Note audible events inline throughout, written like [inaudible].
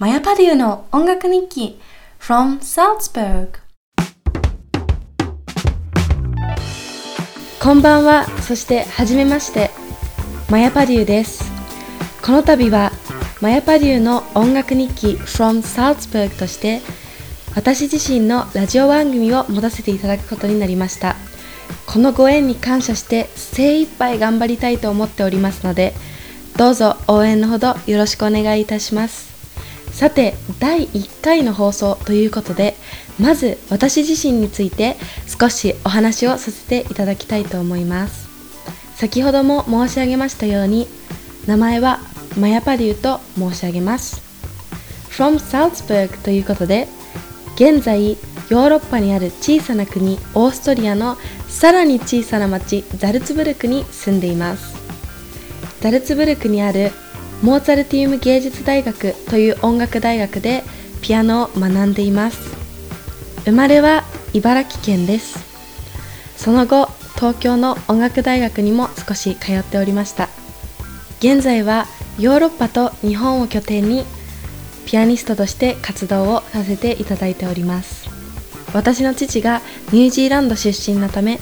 マヤパデューの音楽日記 from Salzburg こんばんは。そしてはじめまして。マヤパデューです。この度はマヤパデューの音楽日記 from Salzburg として私自身のラジオ番組を持たせていただくことになりました。このご縁に感謝して精一杯頑張りたいと思っておりますのでどうぞ応援のほどよろしくお願いいたします。さて第1回の放送ということでまず私自身について少しお話をさせていただきたいと思います。先ほども申し上げましたように名前はマヤパリューと申し上げます。From Salzburg ということで現在ヨーロッパにある小さな国オーストリアのさらに小さな町ザルツブルクに住んでいます。ザルツブルクにあるモーツァルティウム芸術大学という音楽大学でピアノを学んでいます。生まれは茨城県です。その後東京の音楽大学にも少し通っておりました。現在はヨーロッパと日本を拠点にピアニストとして活動をさせていただいております。私の父がニュージーランド出身のため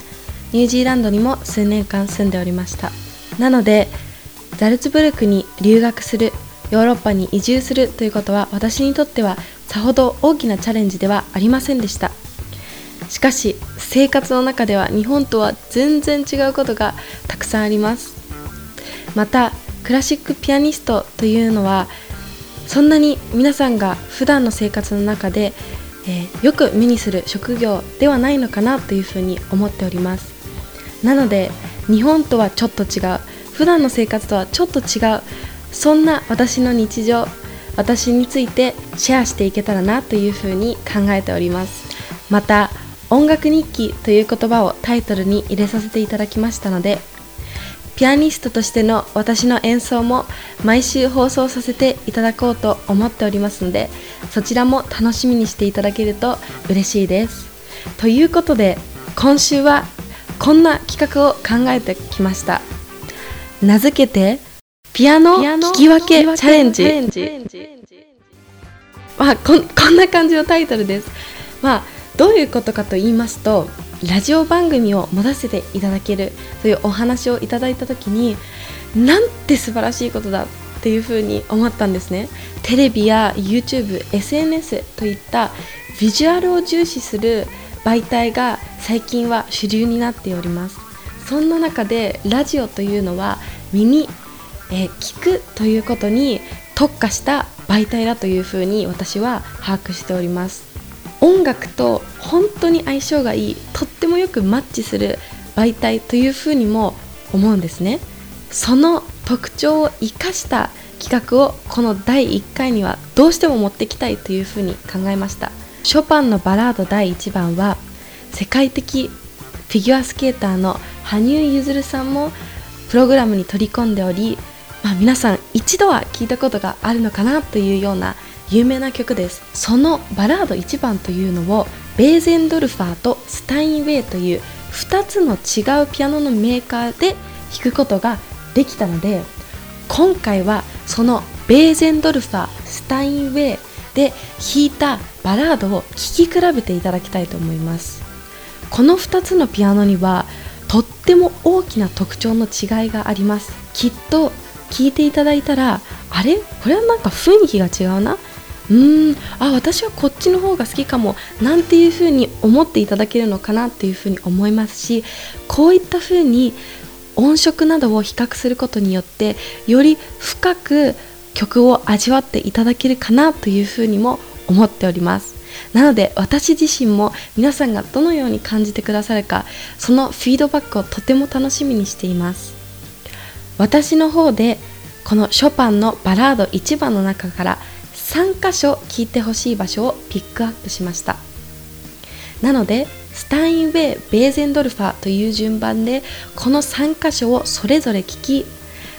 ニュージーランドにも数年間住んでおりました。なのでザルツブルクに留学するヨーロッパに移住するということは私にとってはさほど大きなチャレンジではありませんでした。しかし生活の中では日本とは全然違うことがたくさんあります。またクラシックピアニストというのはそんなに皆さんが普段の生活の中で、えー、よく目にする職業ではないのかなというふうに思っております。なので日本とはちょっと違う。普段の生活とはちょっと違うそんな私の日常私についてシェアしていけたらなというふうに考えております。また音楽日記という言葉をタイトルに入れさせていただきましたのでピアニストとしての私の演奏も毎週放送させていただこうと思っておりますのでそちらも楽しみにしていただけると嬉しいです。ということで今週はこんな企画を考えてきました。名付けてピアノ聞き分けチャレンジ。まあ、こ [laughs] こんな感じのタイトルです。まあどういうことかと言いますとラジオ番組を持たせていただけるというお話をいただいた時になんて素晴らしいことだっていうふうに思ったんですね。テレビや YouTube、SNS といったビジュアルを重視する媒体が最近は主流になっておりますそんな中でラジオというのは耳、え、聞くということに特化した媒体だというふうに私は把握しております。音楽と本当に相性がいいとってもよくマッチする媒体というふうにも思うんですね。その特徴を生かした企画をこの第1回にはどうしても持ってきたいというふうに考えました。ショパンのバラード第1番は世界的フィギュアスケーターの羽生結弦さんもプログラムに取り込んでおり、まあ、皆さん一度は聞いたことがあるのかなというような有名な曲です。そのバラード1番というのをベーゼンドルファーとスタインウェイという2つの違うピアノのメーカーで弾くことができたので今回はそのベーゼンドルファースタインウェイで弾いたバラードを聴き比べていただきたいと思います。この2つのピアノにはとっても大きな特徴の違いがあります。きっと聞いていただいたらあれ？これはなんか雰囲気が違うな？うーん。あ私はこっちの方が好きかも。なんていう風に思っていただけるのかなっていう風に思いますしこういった風に音色などを比較することによってより深く曲を味わっていただけるかなという風にも思っております。なので私自身も皆さんがどのように感じてくださるかそのフィードバックをとても楽しみにしています。私の方でこのショパンのバラード1番の中から3箇所聴いてほしい場所をピックアップしました。なのでスタインウェイベーゼンドルファーという順番でこの3箇所をそれぞれ聴き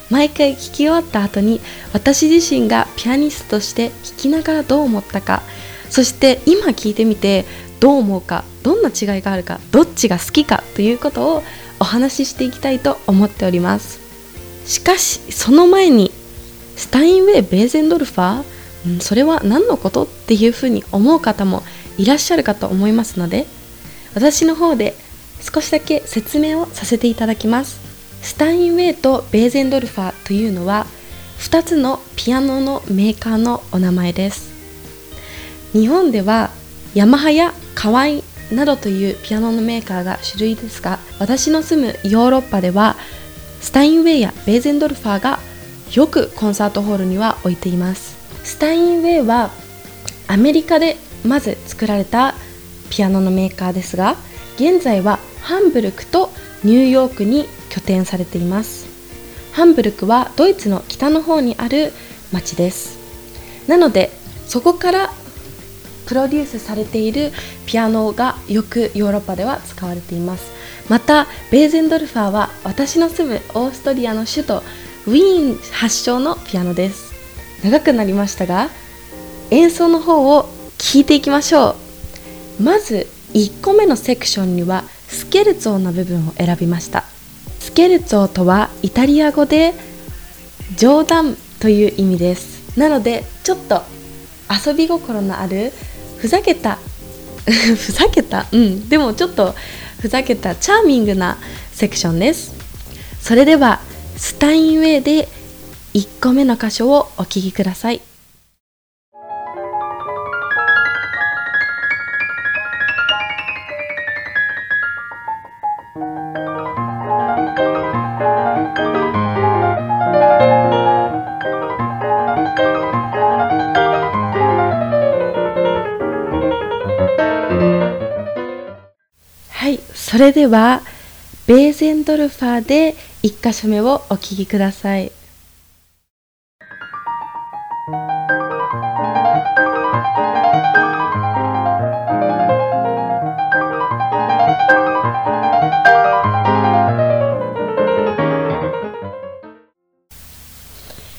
毎回聴き終わった後に私自身がピアニストとして弾きながらどう思ったかそして今聞いてみてどう思うかどんな違いがあるかどっちが好きかということをお話ししていきたいと思っております。しかしその前にスタインウェイ・ベーゼンドルファーそれは何のことっていうふうに思う方もいらっしゃるかと思いますので私の方で少しだけ説明をさせていただきます。スタインウェイとベーゼンドルファーというのは2つのピアノのメーカーのお名前です。日本ではヤマハやカワイなどというピアノのメーカーが主類ですが私の住むヨーロッパではスタインウェイやベーゼンドルファーがよくコンサートホールには置いています。スタインウェイはアメリカでまず作られたピアノのメーカーですが現在はハンブルクとニューヨークに拠点されています。ハンブルクはドイツの北の方にある町です。なのでそこからプロデュースされているピアノがよくヨーロッパでは使われています。またベーゼンドルファーは私の住むオーストリアの首都ウィーン発祥のピアノです。長くなりましたが演奏の方を聞いていきましょう。まず1個目のセクションにはスケルツォの部分を選びました。スケルツォとはイタリア語で冗談という意味です。なのでちょっと遊び心のあるふざけた。[laughs] ふざけた？うん。でもちょっとふざけたチャーミングなセクションです。それではスタインウェイで1個目の箇所をお聴きください。それではベーゼンドルファーで1箇所目をお聴きください。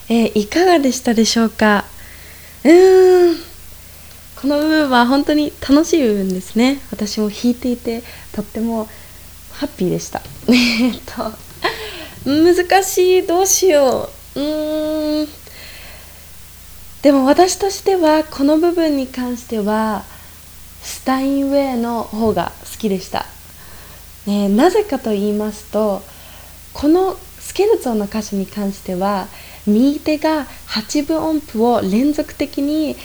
えーいかがでしたでしょうか？うーん。この部分は本当に楽しい部分ですね。私も弾いていてとってもハッピーでした。[laughs] えっと難しい。どうしよう。うーん。でも私としてはこの部分に関してはスタインウェイの方が好きでした、ね、なぜかと言いますとこのスケルツォの歌詞に関しては右手が8分音符を連続的に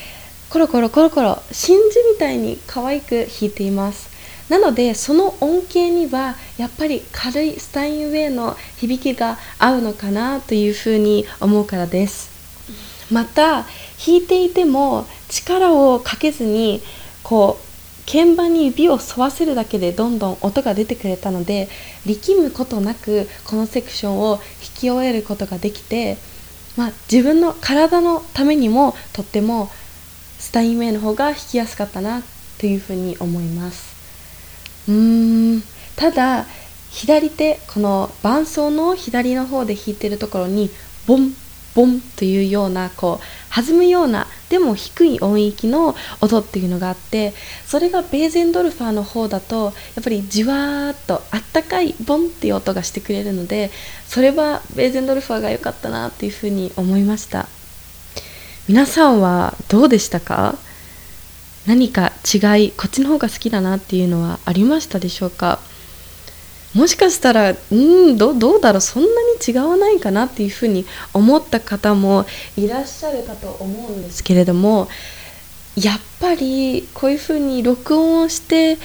コロコロコロコロ真珠みたいに可愛く弾いています。なのでその音形にはやっぱり軽いスタインウェイの響きが合うのかなというふうに思うからです。また弾いていても力をかけずにこう鍵盤に指を沿わせるだけでどんどん音が出てくれたので力むことなくこのセクションを弾き終えることができて、まあ、自分の体のためにもとってもスタインウェイの方が弾きやすかったなというふうに思いますうーんただ左手この伴奏の左の方で弾いてるところにボンボンというようなこう弾むようなでも低い音域の音っていうのがあってそれがベーゼンドルファーの方だとやっぱりじわーっとあったかいボンっていう音がしてくれるのでそれはベーゼンドルファーが良かったなっていうふうに思いました皆さんはどうでしたか？何か違いこっちの方が好きだなっていうのはありましたでしょうか？もしかしたらうんどどうだろう？そんなに違わないかなっていうふうに思った方もいらっしゃるかと思うんですけれどもやっぱりこういうふうに録音をして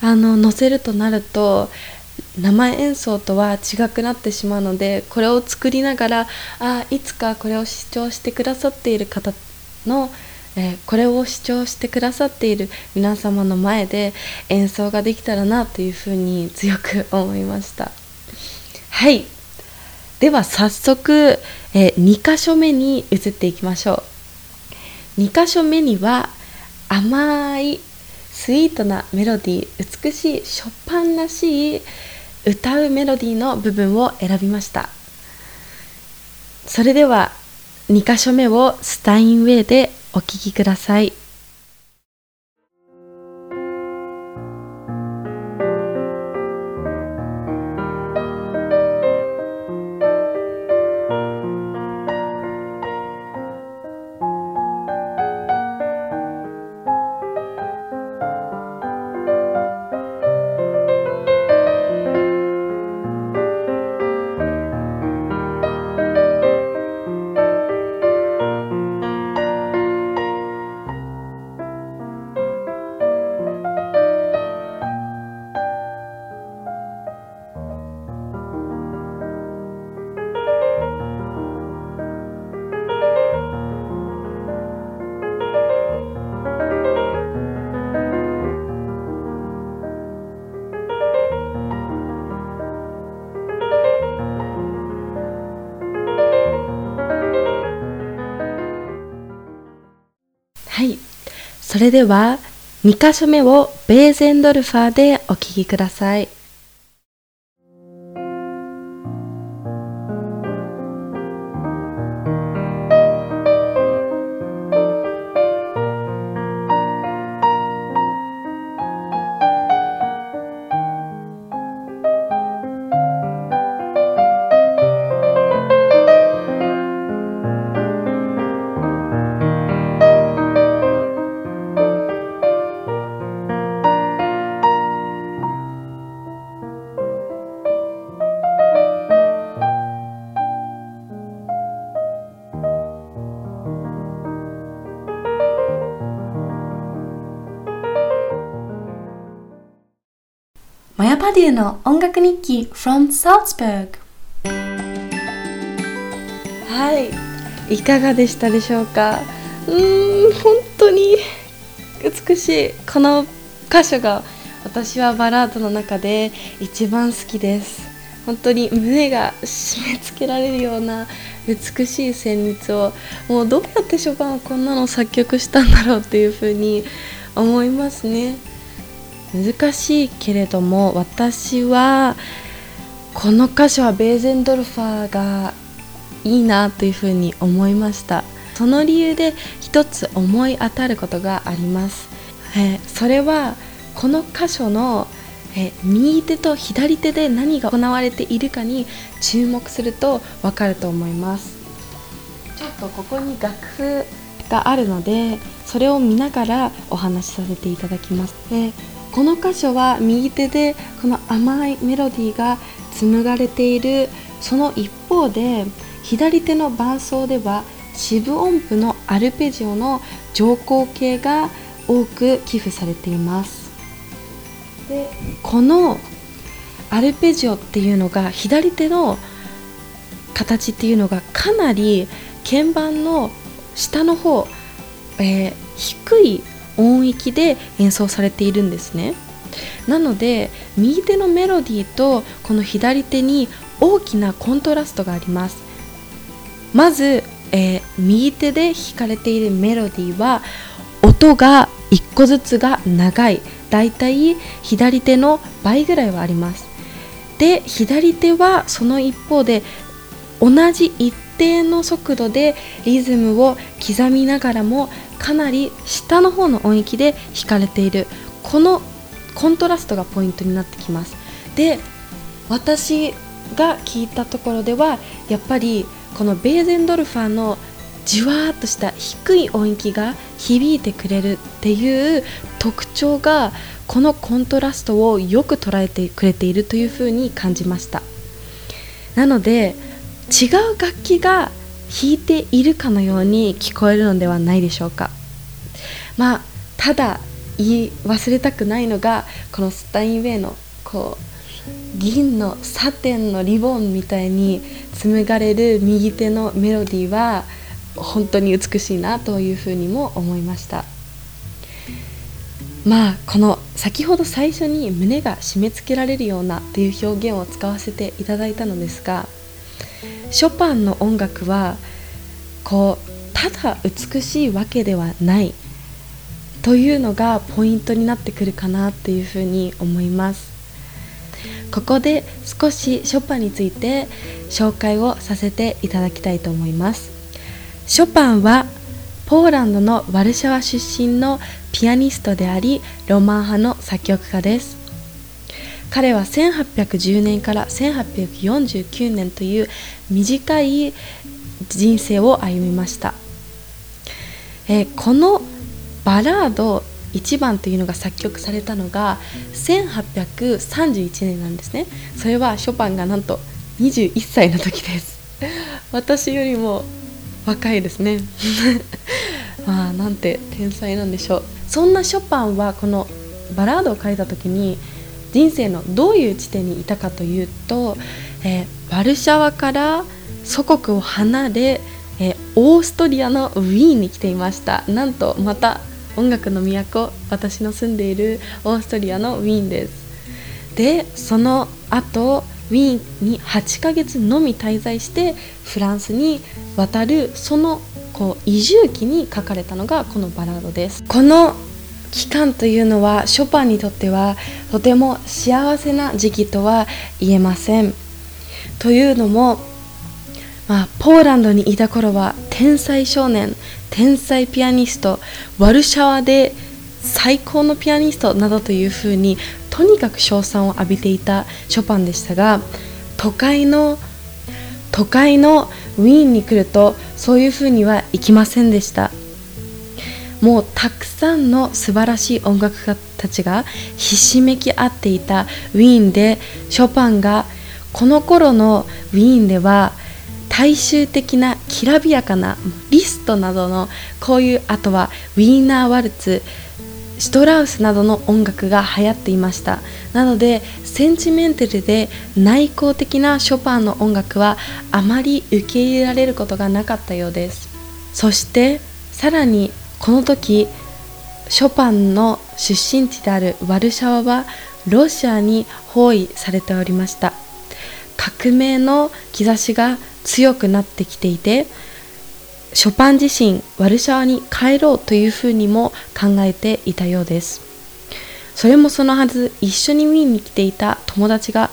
あの載せるとなると生演奏とは違くなってしまうのでこれを作りながらあいつかこれを視聴してくださっている方のえーこれを視聴してくださっている皆様の前で演奏ができたらなというふうに強く思いました。はい。では早速、え2箇所目に移っていきましょう。2箇所目には甘いスイートなメロディー美しいショパンらしい歌うメロディーの部分を選びました。それでは2箇所目をスタインウェイでお聴きください。それでは2箇所目をベーゼンドルファーでお聴きください。パデューの音楽日記 from Salzburg はい。いかがでしたでしょうか？うーん本当に美しい。この箇所が私はバラードの中で一番好きです。本当に胸が締め付けられるような美しい旋律をもうどうやってショパンはこんなの作曲したんだろうっていうふうに思いますね。難しいけれども私はこの箇所はベーゼンドルファーがいいなというふうに思いました。その理由で一つ思い当たることがあります、えーそれはこの箇所の、えー右手と左手で何が行われているかに注目するとわかると思います。ちょっとここに楽譜があるのでそれを見ながらお話しさせていただきます、えーこの箇所は右手でこの甘いメロディーが紡がれているその一方で左手の伴奏では四分音符のアルペジオの乗降形が多く寄付されています。でこのアルペジオっていうのが左手の形っていうのがかなり鍵盤の下の方、えー低い音域で演奏されているんですね。なので右手のメロディーとこの左手に大きなコントラストがあります。まず、えー右手で弾かれているメロディーは音が1個ずつが長い。だいたい左手の倍ぐらいはあります。で左手はその一方で同じ一定の速度でリズムを刻みながらもかなり下の方の音域で弾かれている。このコントラストがポイントになってきます。で私が聞いたところではやっぱりこのベーゼンドルファーのじわーっとした低い音域が響いてくれるっていう特徴がこのコントラストをよく捉えてくれているというふうに感じました。なので違う楽器が弾いているかのように聞こえるのではないでしょうか。まあただ言い忘れたくないのがこのスタインウェイのこう銀のサテンのリボンみたいに紡がれる右手のメロディーは本当に美しいなというふうにも思いました。まあこの先ほど最初に胸が締め付けられるようなという表現を使わせていただいたのですがショパンの音楽はこうただ美しいわけではないというのがポイントになってくるかなっていうふうに思います。ここで少しショパンについて紹介をさせていただきたいと思います。ショパンはポーランドのワルシャワ出身のピアニストでありロマン派の作曲家です。彼は1810年から1849年という短い人生を歩みました、えーこのバラード1番というのが作曲されたのが1831年なんですね。それはショパンがなんと21歳の時です。私よりも若いですね。[laughs] まあなんて天才なんでしょう。そんなショパンはこのバラードを書いた時に人生のどういう地点にいたかというと、えーワルシャワから祖国を離れ、えーオーストリアのウィーンに来ていました。なんとまた音楽の都私の住んでいるオーストリアのウィーンです。でその後ウィーンに8ヶ月のみ滞在してフランスに渡るそのこう移住期に書かれたのがこのバラードです。この期間というのはショパンにとってはとても幸せな時期とは言えません。というのも、まあ、ポーランドにいた頃は天才少年天才ピアニストワルシャワで最高のピアニストなどというふうにとにかく称賛を浴びていたショパンでしたが都会の都会のウィーンに来るとそういうふうにはいきませんでした。もうたくさんの素晴らしい音楽家たちがひしめき合っていたウィーンでショパンがこの頃のウィーンでは大衆的なきらびやかなリストなどのこういうあとはウィーナーワルツシュトラウスなどの音楽が流行っていました。なのでセンチメンタルで内向的なショパンの音楽はあまり受け入れられることがなかったようです。そしてさらにこの時ショパンの出身地であるワルシャワはロシアに包囲されておりました。革命の兆しが強くなってきていてショパン自身ワルシャワに帰ろうというふうにも考えていたようです。それもそのはず一緒にウィーンに来ていた友達が、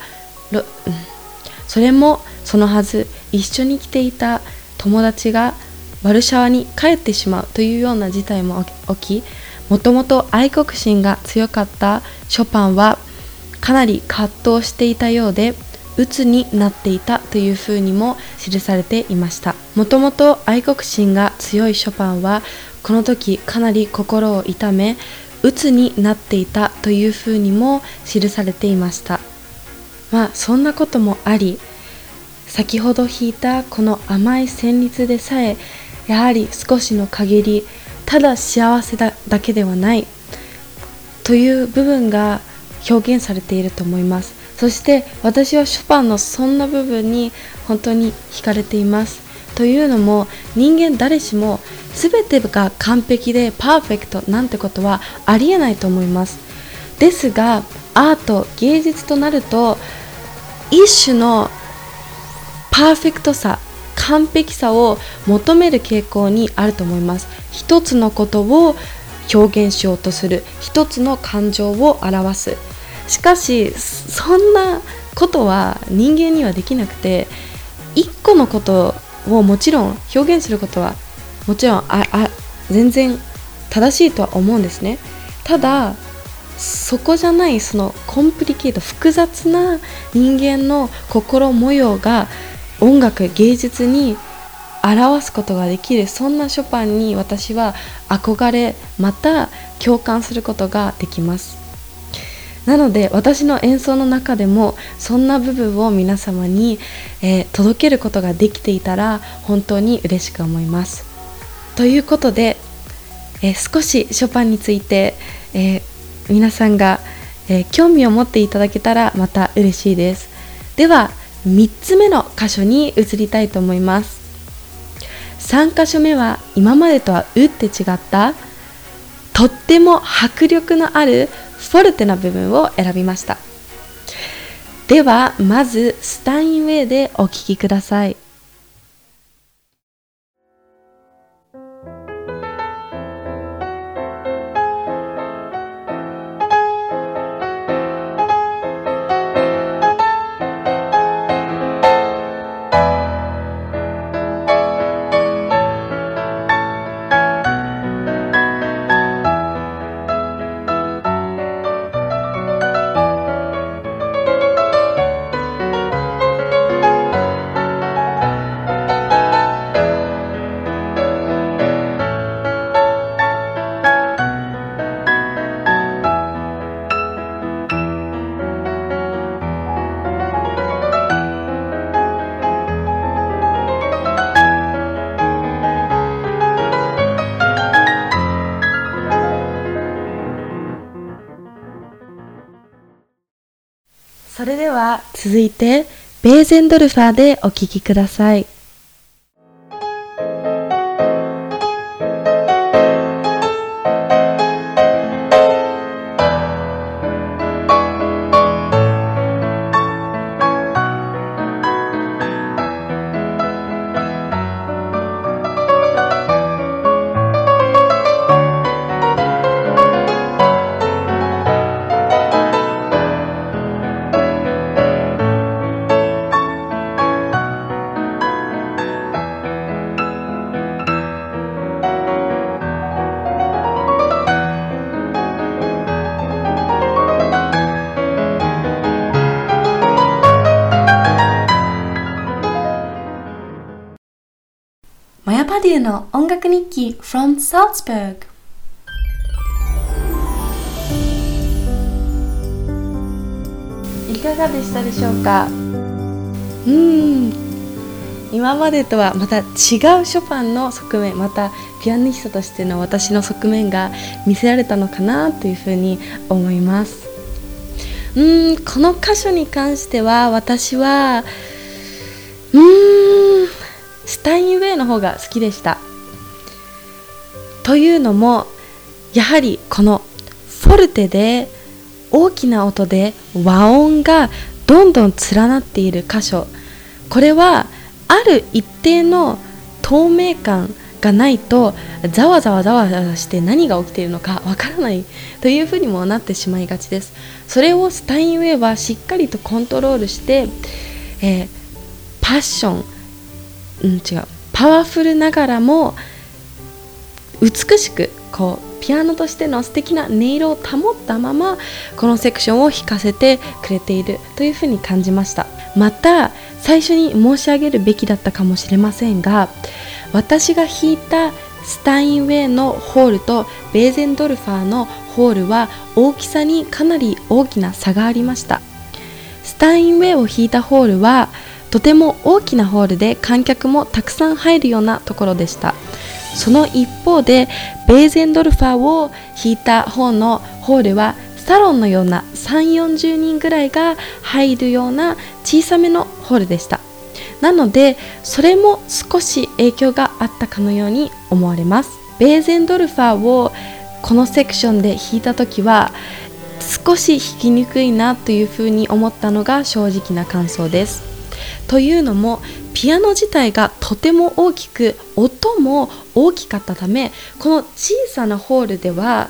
それもそのはず一緒に来ていた友達がワルシャワに帰ってしまうというような事態も起きもともと愛国心が強かったショパンはかなり葛藤していたようで鬱になっていたというふうにも記されていました。もともと愛国心が強いショパンはこの時かなり心を痛め鬱になっていたというふうにも記されていました。まあそんなこともあり先ほど弾いたこの甘い旋律でさえやはり少しの陰りただ幸せだだけではない。という部分が表現されていると思います。そして私はショパンのそんな部分に本当に惹かれています。というのも人間誰しも全てが完璧でパーフェクトなんてことはありえないと思います。ですがアート芸術となると一種のパーフェクトさ完璧さを求める傾向にあると思います。一つのことを表現しようとする。一つの感情を表す。しかしそんなことは人間にはできなくて一個のことをもちろん表現することはもちろんああ全然正しいとは思うんですね。ただそこじゃないそのコンプリケート複雑な人間の心模様が音楽芸術に表すことができるそんなショパンに私は憧れまた共感することができます。なので私の演奏の中でもそんな部分を皆様に、えー、届けることができていたら本当に嬉しく思います。ということで、えー、少しショパンについて、えー、皆さんが、え興味を持っていただけたらまた嬉しいです。では3つ目の箇所に移りたいと思います。3箇所目は今までとは打って違ったとっても迫力のあるフォルテな部分を選びました。ではまずスタインウェイでお聴きください。それでは続いてベーゼンドルファーでお聴きください。デューの音楽日記 from Salzburg いかがでしたでしょうか？うん。今までとはまた違うショパンの側面またピアニストとしての私の側面が見せられたのかなというふうに思います。うんこの箇所に関しては私はうーんスタインウェイの方が好きでした。というのもやはりこのフォルテで大きな音で和音がどんどん連なっている箇所。これはある一定の透明感がないとざわざわざわざわして何が起きているのかわからないというふうにもなってしまいがちです。それをスタインウェイはしっかりとコントロールして、えー、パッション、うん、違う。パワフルながらも美しくこうピアノとしての素敵な音色を保ったままこのセクションを弾かせてくれているというふうに感じました。また最初に申し上げるべきだったかもしれませんが私が弾いたスタインウェイのホールとベーゼンドルファーのホールは大きさにかなり大きな差がありました。スタインウェイを弾いたホールはとても大きなホールで観客もたくさん入るようなところでした。その一方でベーゼンドルファーを弾いた方のホールはサロンのような3 4 0人ぐらいが入るような小さめのホールでした。なのでそれも少し影響があったかのように思われます。ベーゼンドルファーをこのセクションで弾いた時は少し弾きにくいなというふうに思ったのが正直な感想です。というのもピアノ自体がとても大きく音も大きかったためこの小さなホールでは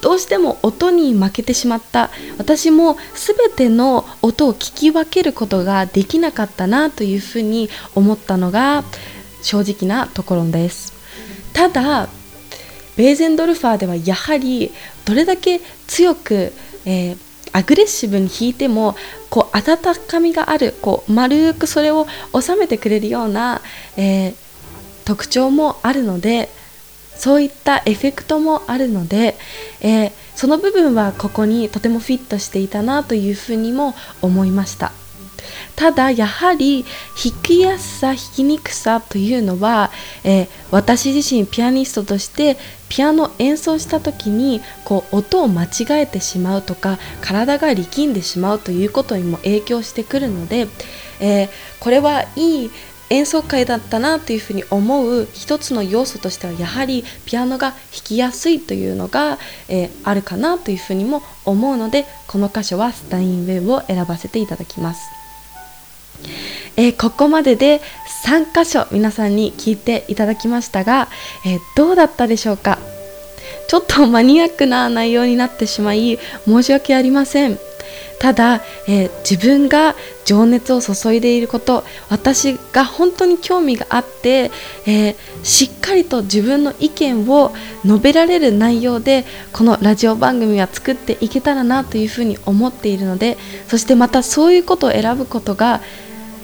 どうしても音に負けてしまった私も全ての音を聞き分けることができなかったなというふうに思ったのが正直なところです。ただベーゼンドルファーではやはりどれだけ強く、えー、アグレッシブに弾いてもこう温かみがあるこう丸くそれを収めてくれるような、えー、特徴もあるのでそういったエフェクトもあるので、えー、その部分はここにとてもフィットしていたなというふうにも思いました。ただやはり弾きやすさ弾きにくさというのは、えー、私自身ピアニストとしてピアノ演奏した時にこう音を間違えてしまうとか体が力んでしまうということにも影響してくるので、えー、これはいい演奏会だったなというふうに思う一つの要素としてはやはりピアノが弾きやすいというのが、えー、あるかなというふうにも思うのでこの箇所はスタインウェイを選ばせていただきます。えー、ここまでで3箇所皆さんに聞いていただきましたが、えー、どうだったでしょうか？ちょっとマニアックな内容になってしまい申し訳ありません。ただ、えー、自分が情熱を注いでいること私が本当に興味があって、えー、しっかりと自分の意見を述べられる内容でこのラジオ番組は作っていけたらなというふうに思っているのでそしてまたそういうことを選ぶことが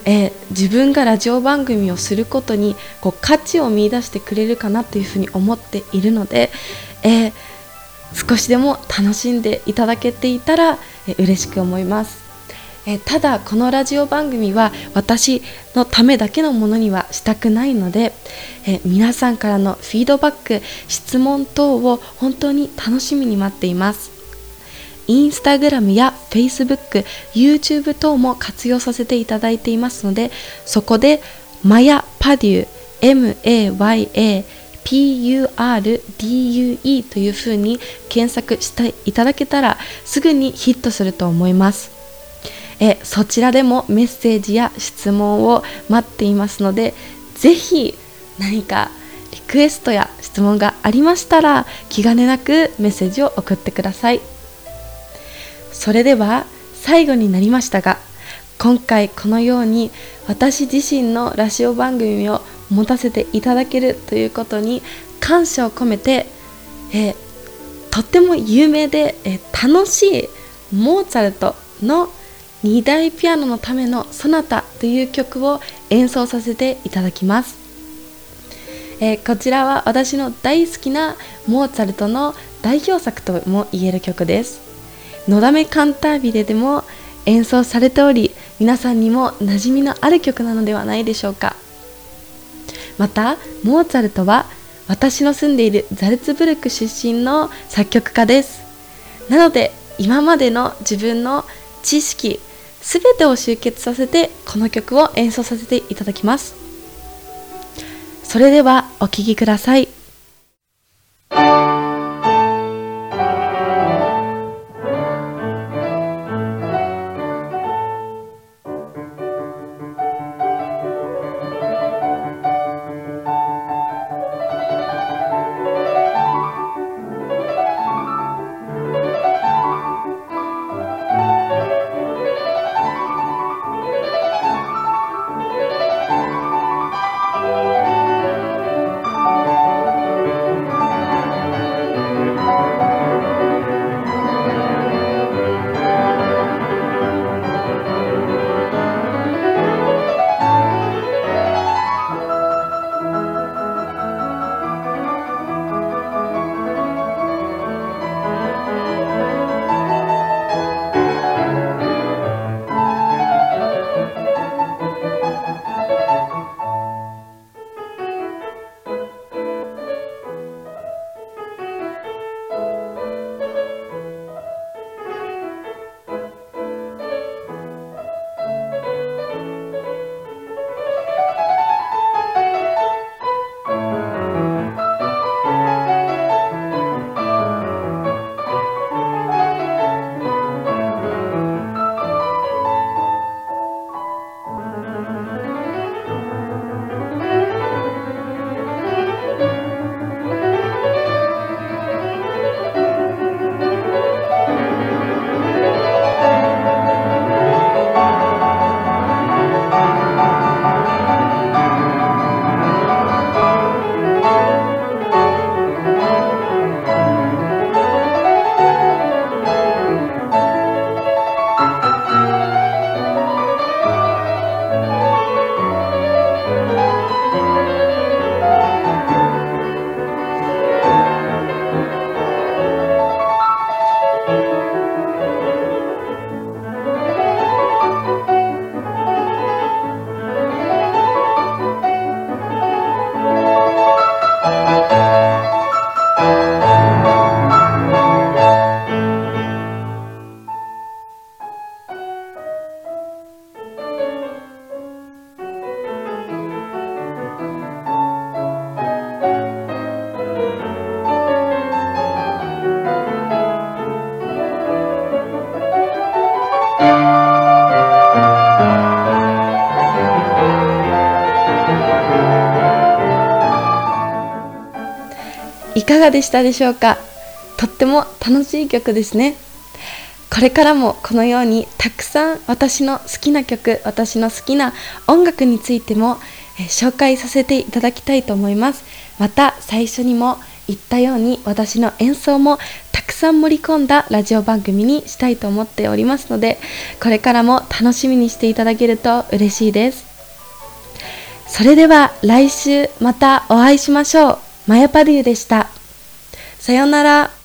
えー、自分がラジオ番組をすることにこう価値を見いだしてくれるかなというふうに思っているので、えー、少しでも楽しんでいただけていたら、えー、嬉しく思います。えただこのラジオ番組は私のためだけのものにはしたくないので、え皆さんからのフィードバック質問等を本当に楽しみに待っていますインスタグラムや Facebook、YouTube 等も活用させていただいていますので、そこでマヤパデュー MAYA PURDUE というふうに検索していただけたらすぐにヒットすると思います。えそちらでもメッセージや質問を待っていますので、ぜひ何かリクエストや質問がありましたら気兼ねなくメッセージを送ってください。それでは最後になりましたが今回このように私自身のラジオ番組を持たせていただけるということに感謝を込めて、え、とっても有名で、え、楽しいモーツァルトの2台ピアノのためのソナタという曲を演奏させていただきます、え、こちらは私の大好きなモーツァルトの代表作とも言える曲です「のだめカンタービレ」でも演奏されており皆さんにも馴染みのある曲なのではないでしょうか。またモーツァルトは私の住んでいるザルツブルク出身の作曲家です。なので今までの自分の知識すべてを集結させてこの曲を演奏させていただきます。それではお聴きください。がでしたでしょうか？とっても楽しい曲ですね。これからもこのようにたくさん私の好きな曲私の好きな音楽についても、え紹介させていただきたいと思います。また最初にも言ったように私の演奏もたくさん盛り込んだラジオ番組にしたいと思っておりますのでこれからも楽しみにしていただけると嬉しいです。それでは来週またお会いしましょう。マヤパデューでした。さよなら。